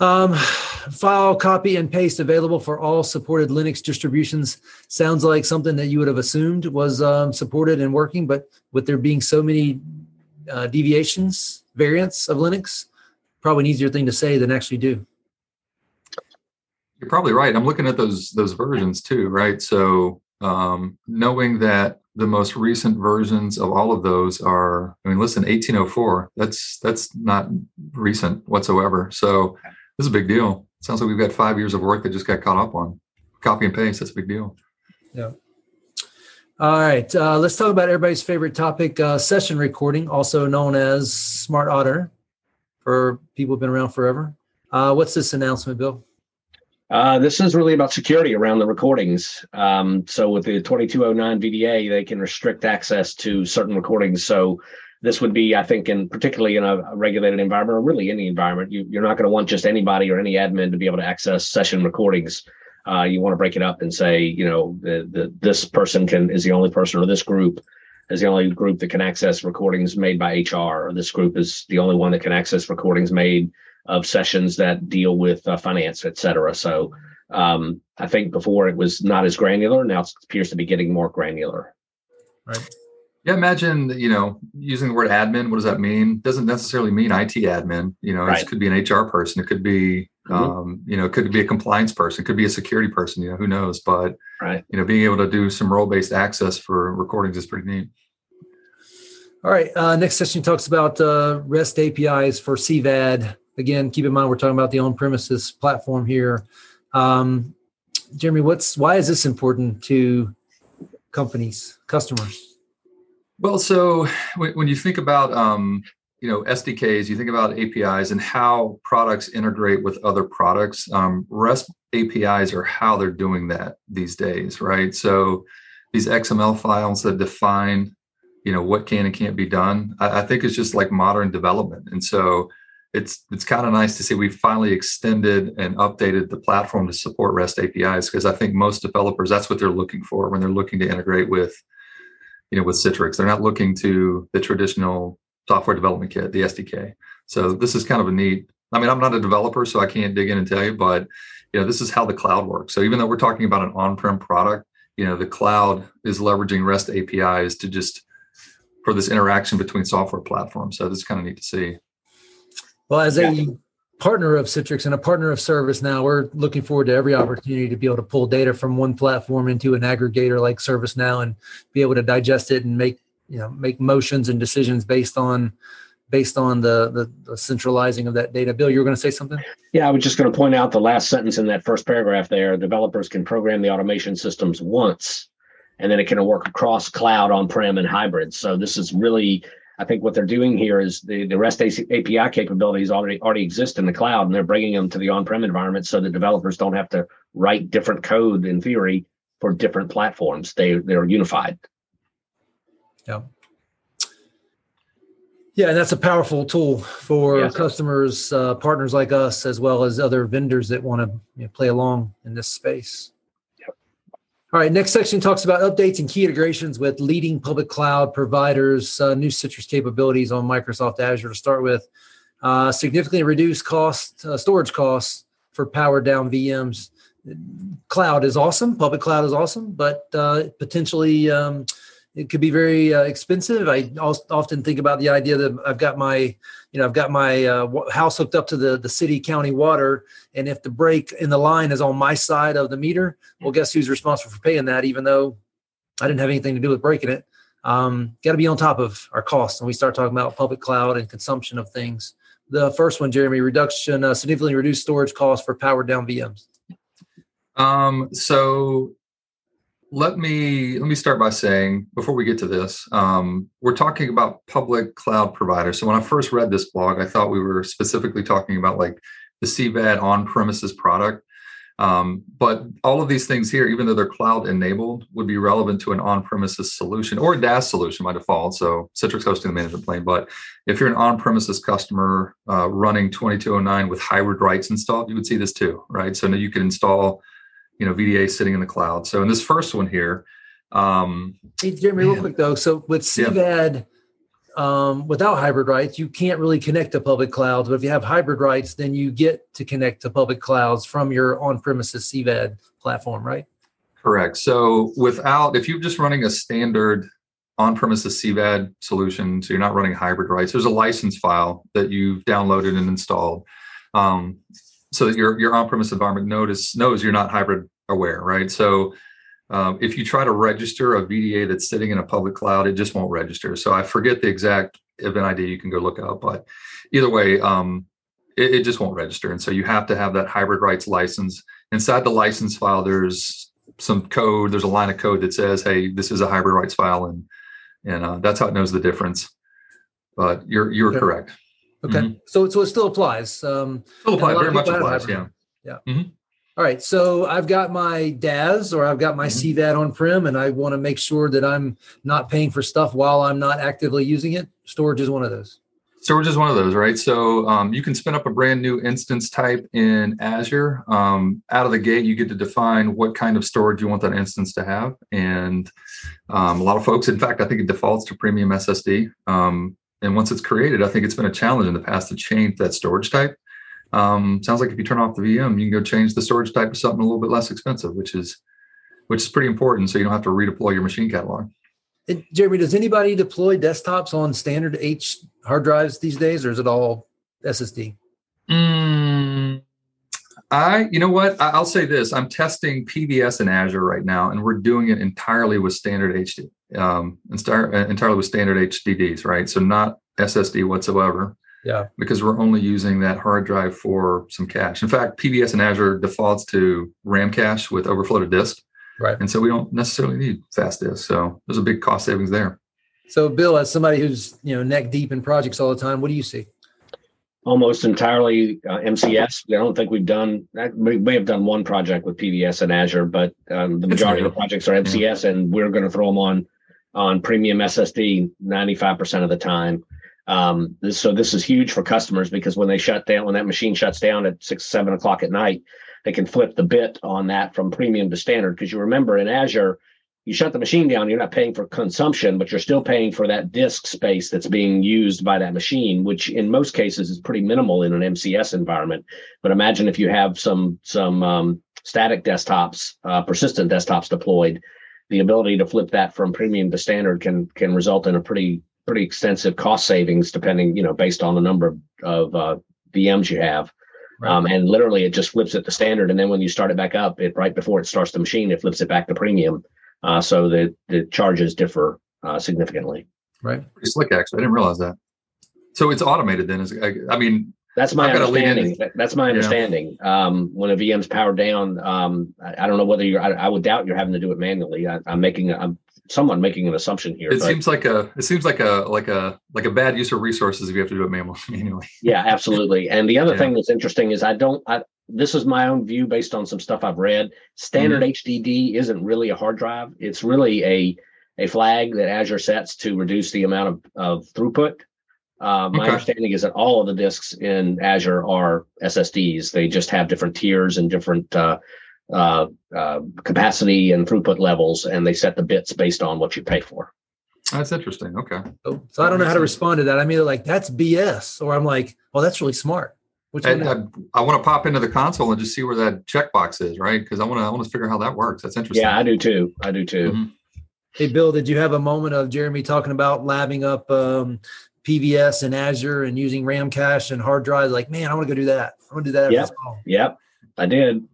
Um, file copy and paste available for all supported Linux distributions. Sounds like something that you would have assumed was um, supported and working, but with there being so many uh, deviations, variants of Linux, probably an easier thing to say than actually do. You're probably right. I'm looking at those those versions too, right? So um, knowing that the most recent versions of all of those are, I mean, listen, 1804. That's that's not recent whatsoever. So this is a big deal. Sounds like we've got five years of work that just got caught up on. Copy and paste. That's a big deal. Yeah. All right. Uh, let's talk about everybody's favorite topic uh, session recording, also known as Smart Auditor for people who've been around forever. Uh, what's this announcement, Bill? Uh, this is really about security around the recordings. Um, so with the 2209 VDA, they can restrict access to certain recordings. So this would be, I think, in particularly in a regulated environment or really any environment, you, are not going to want just anybody or any admin to be able to access session recordings. Uh, you want to break it up and say, you know, the, the this person can is the only person or this group is the only group that can access recordings made by HR, or this group is the only one that can access recordings made of sessions that deal with uh, finance, et cetera. So um, I think before it was not as granular. Now it appears to be getting more granular. Right. Yeah, imagine you know using the word admin. What does that mean? Doesn't necessarily mean IT admin. You know, right. it could be an HR person. It could be mm-hmm. um, you know, it could be a compliance person. It could be a security person. You know, who knows? But right. you know, being able to do some role based access for recordings is pretty neat. All right. Uh, next session talks about uh, REST APIs for CVAD. Again, keep in mind we're talking about the on premises platform here. Um, Jeremy, what's why is this important to companies, customers? Well, so when, you think about um, you know SDKs, you think about APIs and how products integrate with other products. Um, REST APIs are how they're doing that these days, right? So these XML files that define you know what can and can't be done. I, I think it's just like modern development, and so it's it's kind of nice to see we finally extended and updated the platform to support REST APIs because I think most developers that's what they're looking for when they're looking to integrate with you know with Citrix. They're not looking to the traditional software development kit, the SDK. So this is kind of a neat. I mean, I'm not a developer, so I can't dig in and tell you, but you know, this is how the cloud works. So even though we're talking about an on-prem product, you know, the cloud is leveraging REST APIs to just for this interaction between software platforms. So this is kind of neat to see. Well, as a partner of Citrix and a partner of ServiceNow, we're looking forward to every opportunity to be able to pull data from one platform into an aggregator like ServiceNow and be able to digest it and make you know make motions and decisions based on based on the, the, the centralizing of that data. Bill, you were going to say something? Yeah, I was just going to point out the last sentence in that first paragraph there. Developers can program the automation systems once, and then it can work across cloud, on-prem, and hybrid. So this is really I think what they're doing here is the, the REST API capabilities already already exist in the cloud, and they're bringing them to the on-prem environment so that developers don't have to write different code in theory for different platforms. They they're unified. Yeah. Yeah, and that's a powerful tool for yes. customers, uh, partners like us, as well as other vendors that want to you know, play along in this space. All right, next section talks about updates and key integrations with leading public cloud providers, uh, new Citrix capabilities on Microsoft Azure to start with. uh, significantly reduce cost, uh, storage costs for powered down VMs. Cloud is awesome. Public cloud is awesome, but uh, potentially um, it could be very uh, expensive. I often think about the idea that I've got my, you know, I've got my uh, house hooked up to the the city county water, and if the break in the line is on my side of the meter, well, guess who's responsible for paying that? Even though I didn't have anything to do with breaking it. Um, got to be on top of our costs when we start talking about public cloud and consumption of things. The first one, Jeremy, reduction uh, significantly reduced storage costs for powered down VMs. Um, so let me let me start by saying before we get to this um, we're talking about public cloud providers. So when i first read this blog i thought we were specifically talking about like the cvad on-premises product. Um, but all of these things here even though they're cloud enabled would be relevant to an on-premises solution or a daas solution by default. So citrix hosting the management plane. But if you're an on-premises customer uh, running 2209 with hybrid rights installed you would see this too right? So now you can install you know VDA sitting in the cloud. So in this first one here, um, hey, Jeremy, man. real quick though. So with CVAD, yeah. um, without hybrid rights, you can't really connect to public clouds. But if you have hybrid rights, then you get to connect to public clouds from your on-premises CVAD platform, right? Correct. So without, if you're just running a standard on-premises CVAD solution, so you're not running hybrid rights, there's a license file that you've downloaded and installed. Um, so that your your on-premise environment notice knows you're not hybrid aware, right? So um, if you try to register a VDA that's sitting in a public cloud, it just won't register. So I forget the exact event ID. You can go look up, but either way, um, it, it, just won't register. And so you have to have that hybrid rights license. Inside the license file, there's some code. There's a line of code that says, "Hey, this is a hybrid rights file," and and uh, that's how it knows the difference. But you're you're okay. correct. Okay, mm-hmm. so so it still applies. Um, still applies. Very much applies. Yeah. Yeah. Mm-hmm. All right. So I've got my DaaS or I've got my mm-hmm. CVAD on prem, and I want to make sure that I'm not paying for stuff while I'm not actively using it. Storage is one of those. Storage is one of those, right? So um, you can spin up a brand new instance type in Azure. Um, out of the gate, you get to define what kind of storage you want that instance to have. And um, a lot of folks, in fact, I think it defaults to premium SSD. And once it's created, I think it's been a challenge in the past to change that storage type. Um, sounds like if you turn off the VM, you can go change the storage type to something a little bit less expensive, which is which is pretty important. So you don't have to redeploy your machine catalog. And Jeremy, does anybody deploy desktops on standard H hard drives these days, or is it all SSD? Mm, I, you know what? I'll say this: I'm testing PVS in Azure right now, and we're doing it entirely with standard HD um, and start entirely with standard HDDs, right? So not SSD whatsoever. Yeah. Because we're only using that hard drive for some cache. In fact, PVS in Azure defaults to RAM cache with overflow to disk. Right. And so we don't necessarily need fast disk. So there's a big cost savings there. So Bill, as somebody who's you know neck deep in projects all the time, what do you see? Almost entirely uh, MCS. I don't think we've done. We may have done one project with PVS and Azure, but um, the majority of the projects are MCS, yeah. and we're going to throw them on on premium SSD 95% of the time. Um, this, so this is huge for customers because when they shut down, when that machine shuts down at six, seven o'clock at night, they can flip the bit on that from premium to standard. Because you remember in Azure, you shut the machine down, you're not paying for consumption, but you're still paying for that disk space that's being used by that machine, which in most cases is pretty minimal in an MCS environment. But imagine if you have some some um, static desktops, uh, persistent desktops deployed, the ability to flip that from premium to standard can can result in a pretty pretty extensive cost savings depending you know based on the number of, of uh, VMs you have. Right. Um, and literally it just flips it to standard and then when you start it back up it right before it starts the machine it flips it back to premium uh, so the the charges differ uh, significantly right pretty slick actually i didn't realize that so it's automated then is I, I mean that's my understanding. That's my understanding. Yeah. Um, when a VM's powered down, um, I, I, don't know whether you're. I, I, would doubt you're having to do it manually. I, am making. I'm someone making an assumption here. It but, seems like a. It seems like a like a like a bad use of resources if you have to do it manually. yeah, absolutely. And the other yeah. thing that's interesting is I don't. I, this is my own view based on some stuff I've read. Standard mm-hmm. HDD isn't really a hard drive. It's really a a flag that Azure sets to reduce the amount of, of throughput. Uh, my okay. understanding is that all of the disks in Azure are SSDs. They just have different tiers and different uh, uh, uh, capacity and throughput levels, and they set the bits based on what you pay for. That's interesting. Okay. So, so I don't know how to respond to that. I'm either like, that's BS, or I'm like, well, that's really smart. Which I, I, I, want to pop into the console and just see where that checkbox is, right? Because I want to I want to figure out how that works. That's interesting. Yeah, I do too. I do too. Mm-hmm. Hey, Bill, did you have a moment of Jeremy talking about labbing up um, PVS and Azure and using RAM cache and hard drives? Like, man, I want to go do that. I want to do that. Yep. Yep. I did.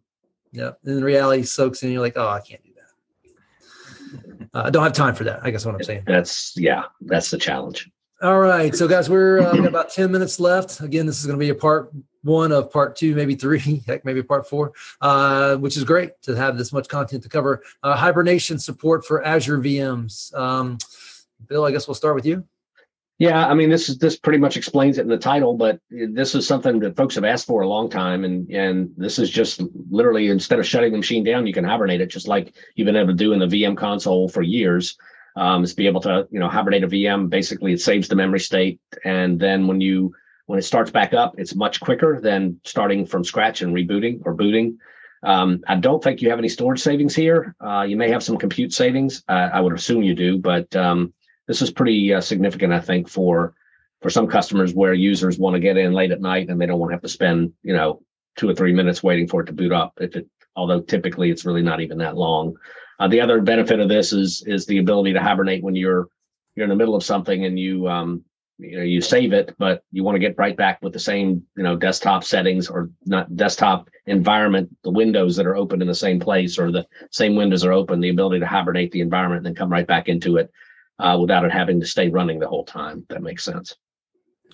Yep. And reality soaks in. You're like, oh, I can't do that. Uh, I don't have time for that. I guess what I'm saying. That's yeah. That's the challenge. All right. So, guys, we're uh, got about 10 minutes left. Again, this is going to be a part one of part two, maybe three, heck, maybe part four, uh, which is great to have this much content to cover. Uh, hibernation support for Azure VMs. Um, Bill, I guess we'll start with you. Yeah, I mean, this is this pretty much explains it in the title, but this is something that folks have asked for a long time, and and this is just literally instead of shutting the machine down, you can hibernate it just like you've been able to do in the VM console for years um, is be able to you know hibernate a VM. Basically, it saves the memory state, and then when you when it starts back up, it's much quicker than starting from scratch and rebooting or booting. Um, I don't think you have any storage savings here. Uh, you may have some compute savings. I would assume you do, but um, this is pretty uh, significant, I think, for for some customers where users want to get in late at night and they don't want to have to spend you know two or three minutes waiting for it to boot up. If it, although typically it's really not even that long. Uh, the other benefit of this is is the ability to hibernate when you're you're in the middle of something and you um you know you save it, but you want to get right back with the same you know desktop settings or not desktop environment, the windows that are open in the same place or the same windows are open. The ability to hibernate the environment and then come right back into it uh, without it having to stay running the whole time. That makes sense.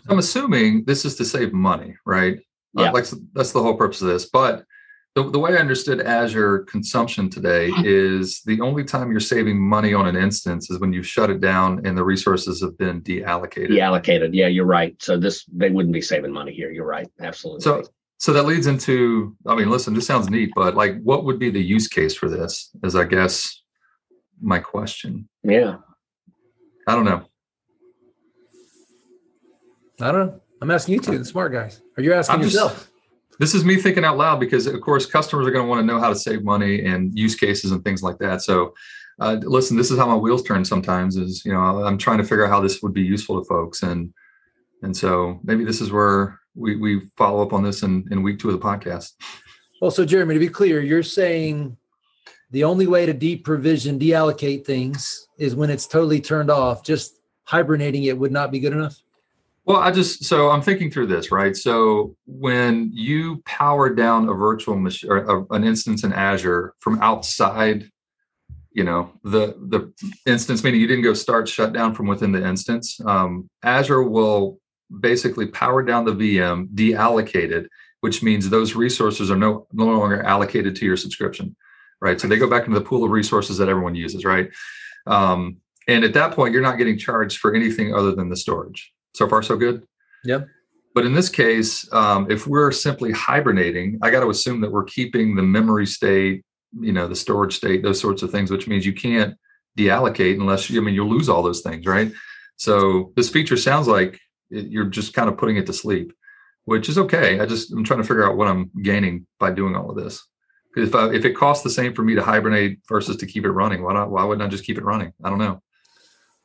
I'm assuming this is to save money, right? Uh, yeah, uh, like that's the whole purpose of this, but the, the way I understood Azure consumption today is the only time you're saving money on an instance is when you shut it down and the resources have been deallocated. Deallocated. Yeah, you're right. So this they wouldn't be saving money here. You're right. Absolutely. So so that leads into I mean, listen, this sounds neat, but like what would be the use case for this? Is I guess my question. Yeah. I don't know. I don't know. I'm asking you two, the smart guys. Are you asking I'm yourself? Just, this is me thinking out loud because of course customers are going to want to know how to save money and use cases and things like that so uh, listen this is how my wheels turn sometimes is you know i'm trying to figure out how this would be useful to folks and and so maybe this is where we, we follow up on this in, in week two of the podcast well so jeremy to be clear you're saying the only way to deprovision deallocate things is when it's totally turned off. Just hibernating it would not be good enough. Well, I just so I'm thinking through this, right? So when you power down a virtual machine or an instance in Azure from outside, you know, the the instance meaning you didn't go start shut down from within the instance, um, Azure will basically power down the VM, deallocate it, which means those resources are no no longer allocated to your subscription, right? So they go back into the pool of resources that everyone uses, right? Um, and at that point, you're not getting charged for anything other than the storage so far, so good. Yep. But in this case, um, if we're simply hibernating, I got to assume that we're keeping the memory state, you know, the storage state, those sorts of things, which means you can't deallocate unless you, I mean, you'll lose all those things, right? So this feature sounds like it, you're just kind of putting it to sleep, which is okay. I just, I'm trying to figure out what I'm gaining by doing all of this. Because if, I, if it costs the same for me to hibernate versus to keep it running, why not? Why wouldn't I just keep it running? I don't know.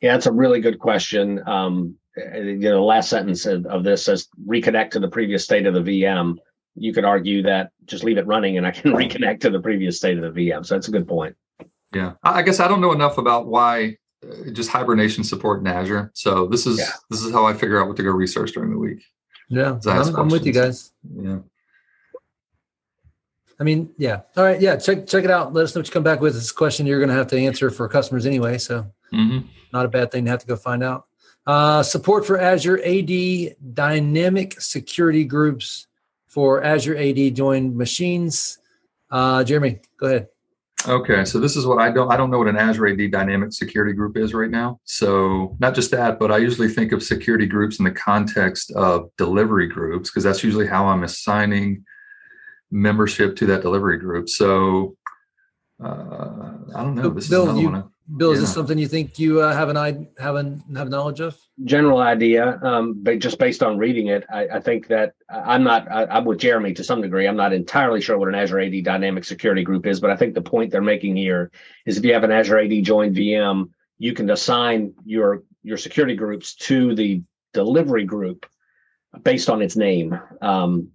Yeah, it's a really good question. Um, you know, the last sentence of, of this says reconnect to the previous state of the VM. You could argue that just leave it running and I can reconnect to the previous state of the VM. So that's a good point. Yeah, I guess I don't know enough about why uh, just hibernation support in Azure. So this is yeah. this is how I figure out what to go research during the week. Yeah, I'm, I'm with you guys. Yeah. I mean, yeah. All right. Yeah. Check check it out. Let us know what you come back with. This question you're going to have to answer for customers anyway. So mm-hmm. not a bad thing to have to go find out. Uh, support for Azure AD dynamic security groups for Azure AD joined machines. Uh, Jeremy, go ahead. Okay, so this is what I don't I don't know what an Azure AD dynamic security group is right now. So not just that, but I usually think of security groups in the context of delivery groups because that's usually how I'm assigning membership to that delivery group. So uh, I don't know. This Bill, is another you, one. Bill, is this something you think you uh, have an I have an have knowledge of? General idea, um, but just based on reading it, I, I think that I'm not. I, am with Jeremy to some degree. I'm not entirely sure what an Azure AD Dynamic Security Group is, but I think the point they're making here is if you have an Azure AD joined VM, you can assign your your security groups to the delivery group based on its name. Um,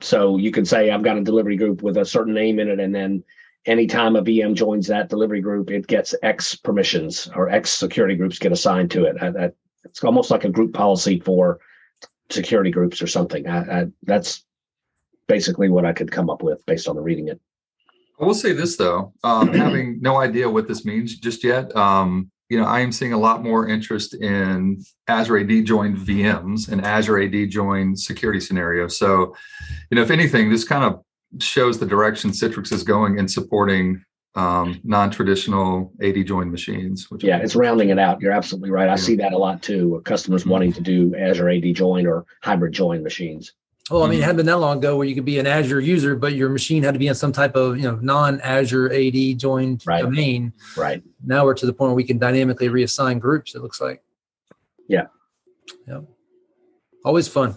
so you can say I've got a delivery group with a certain name in it, and then anytime a VM joins that delivery group, it gets X permissions or X security groups get assigned to it. I, I, it's almost like a group policy for security groups or something. I, that's basically what I could come up with based on the reading it. I will say this though, um, having no idea what this means just yet. Um, you know, I am seeing a lot more interest in Azure AD joined VMs and Azure AD joined security scenarios. So, you know, if anything, this kind of shows the direction Citrix is going in supporting um, non-traditional AD joined machines. Which yeah, it's rounding it out. You're absolutely right. I yeah. see that a lot too. Customers mm-hmm. wanting to do Azure AD join or hybrid join machines. Well, I mean, it hadn't been that long ago where you could be an Azure user, but your machine had to be in some type of you know non-Azure AD joined right. domain. Right. Now we're to the point where we can dynamically reassign groups. It looks like. Yeah. Yeah. Always fun.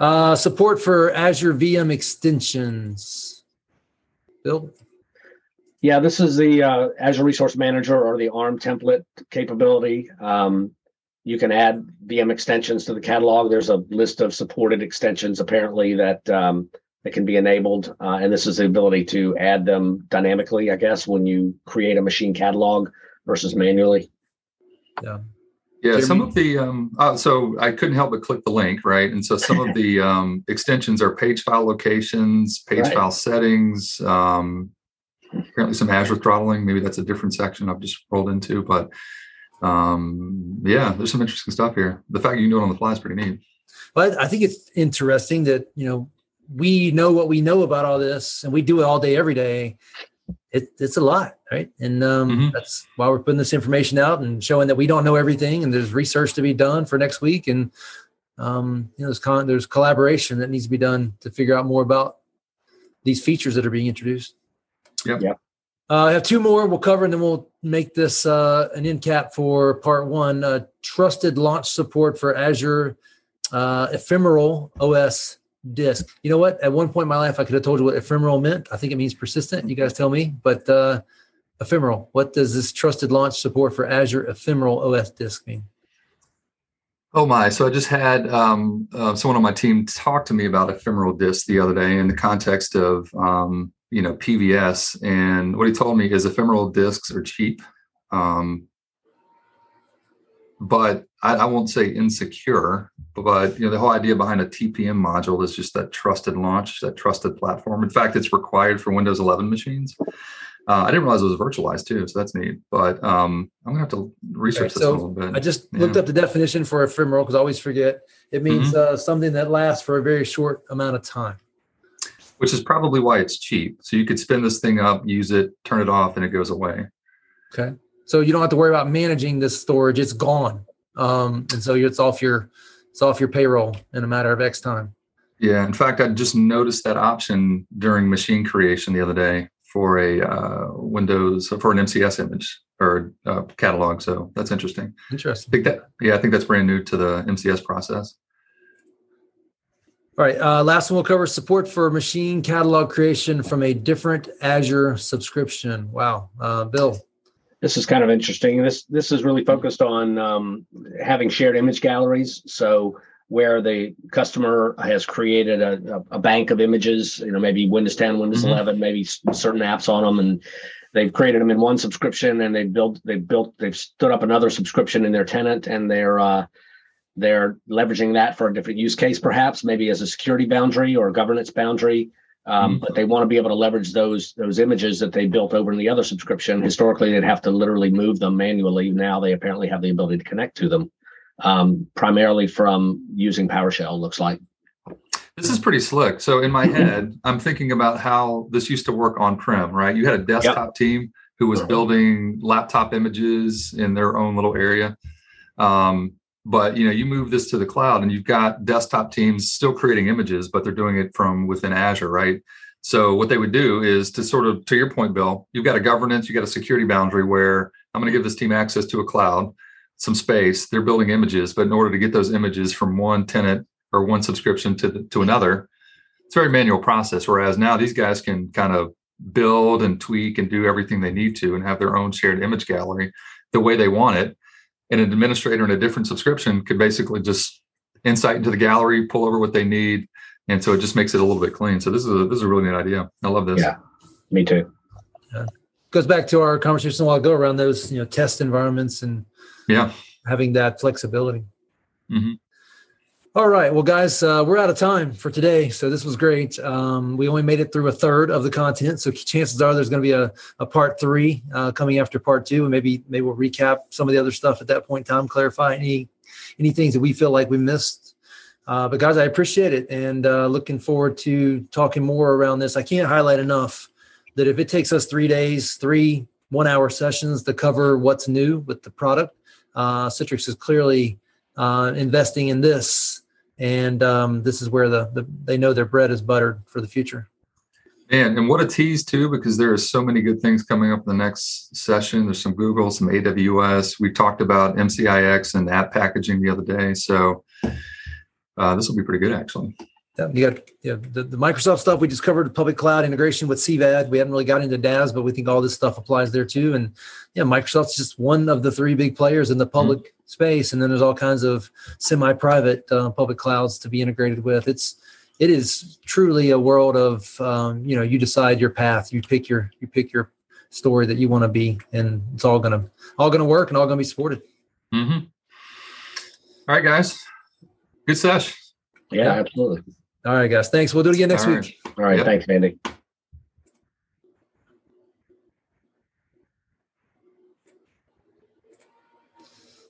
Uh, support for Azure VM extensions. Bill. Yeah, this is the uh, Azure Resource Manager or the ARM template capability. Um, you can add VM extensions to the catalog. There's a list of supported extensions apparently that um, that can be enabled, uh, and this is the ability to add them dynamically. I guess when you create a machine catalog versus manually. Yeah. Yeah, some of the um, uh, so I couldn't help but click the link, right? And so some of the um, extensions are page file locations, page right. file settings, um, apparently some Azure throttling. Maybe that's a different section I've just rolled into, but um, yeah, there's some interesting stuff here. The fact you know it on the fly is pretty neat. But I think it's interesting that you know we know what we know about all this, and we do it all day, every day. It, it's a lot, right? And um, mm-hmm. that's why we're putting this information out and showing that we don't know everything, and there's research to be done for next week, and um, you know, there's con- there's collaboration that needs to be done to figure out more about these features that are being introduced. Yep. Yep. Uh, I have two more we'll cover, and then we'll make this uh, an end cap for part one. Uh, trusted launch support for Azure uh, Ephemeral OS disk. You know what? At one point in my life, I could have told you what ephemeral meant. I think it means persistent. You guys tell me. But uh, ephemeral, what does this trusted launch support for Azure Ephemeral OS disk mean? Oh my! So I just had um, uh, someone on my team talk to me about ephemeral disk the other day in the context of um, you know PVS, and what he told me is ephemeral disks are cheap, um, but I, I, won't say insecure. But you know the whole idea behind a TPM module is just that trusted launch, that trusted platform. In fact, it's required for Windows 11 machines. Uh, I didn't realize it was virtualized too, so that's neat. But um, I'm gonna have to research okay, this so a little bit. I just yeah. looked up the definition for ephemeral because I always forget. It means mm-hmm. uh, something that lasts for a very short amount of time which is probably why it's cheap. So you could spin this thing up, use it, turn it off, and it goes away. Okay. So you don't have to worry about managing this storage; it's gone, um, and so it's off your it's off your payroll in a matter of X time. Yeah. In fact, I just noticed that option during machine creation the other day for a uh, Windows for an MCS image or uh, catalog. So that's interesting. Interesting. I think that yeah, I think that's brand new to the MCS process. All right. Uh, last one we'll cover support for machine catalog creation from a different Azure subscription. Wow. Uh, Bill. This is kind of interesting. This this is really focused on um, having shared image galleries. So where the customer has created a, a, bank of images, you know, maybe Windows 10, Windows mm-hmm. 11, maybe certain apps on them, and they've created them in one subscription, and they built they've built they've stood up another subscription in their tenant, and they're uh, they're leveraging that for a different use case, perhaps maybe as a security boundary or a governance boundary. Um, mm-hmm. But they want to be able to leverage those those images that they built over in the other subscription. Historically, they'd have to literally move them manually. Now they apparently have the ability to connect to them, um, primarily from using PowerShell. Looks like. This is pretty slick. So in my head, I'm thinking about how this used to work on prem. Right, you had a desktop yep. team who was building laptop images in their own little area. Um, but you know you move this to the cloud and you've got desktop teams still creating images but they're doing it from within azure right so what they would do is to sort of to your point bill you've got a governance you've got a security boundary where i'm going to give this team access to a cloud some space they're building images but in order to get those images from one tenant or one subscription to the, to another it's a very manual process whereas now these guys can kind of build and tweak and do everything they need to and have their own shared image gallery the way they want it. And an administrator in a different subscription could basically just insight into the gallery, pull over what they need. And so it just makes it a little bit clean. So this is a, this is a really neat idea. I love this. Yeah. Me too. Yeah. Goes back to our conversation a while ago around those, you know, test environments and Yeah. having that flexibility. Mhm. All right. Well, guys, uh, we're out of time for today. So this was great. Um, we only made it through a third of the content. So chances are there's going to be a, a part three uh, coming after part two. And maybe maybe we'll recap some of the other stuff at that point in time, clarify any any things that we feel like we missed. Uh, but guys, I appreciate it and uh, looking forward to talking more around this. I can't highlight enough that if it takes us three days, three one hour sessions to cover what's new with the product, uh, Citrix is clearly uh, investing in this, and um, this is where the, the they know their bread is buttered for the future. And and what a tease too, because there are so many good things coming up in the next session. There's some Google, some AWS. We talked about MSIX and app packaging the other day. So uh, this will be pretty good actually. Yeah, you got yeah, the, the Microsoft stuff we just covered, public cloud integration with CVAD. We haven't really got into DaaS, but we think all this stuff applies there too. And yeah, Microsoft's just one of the three big players in the public mm-hmm. space, and then there's all kinds of semi-private uh, public clouds to be integrated with. It's it is truly a world of um, you know you decide your path, you pick your you pick your story that you want to be, and it's all gonna all gonna work and all gonna be supported. Mm-hmm. All right, guys, good sesh. Yeah, absolutely. All right, guys. Thanks. We'll do it again next All week. All right. Yep. Thanks, Andy.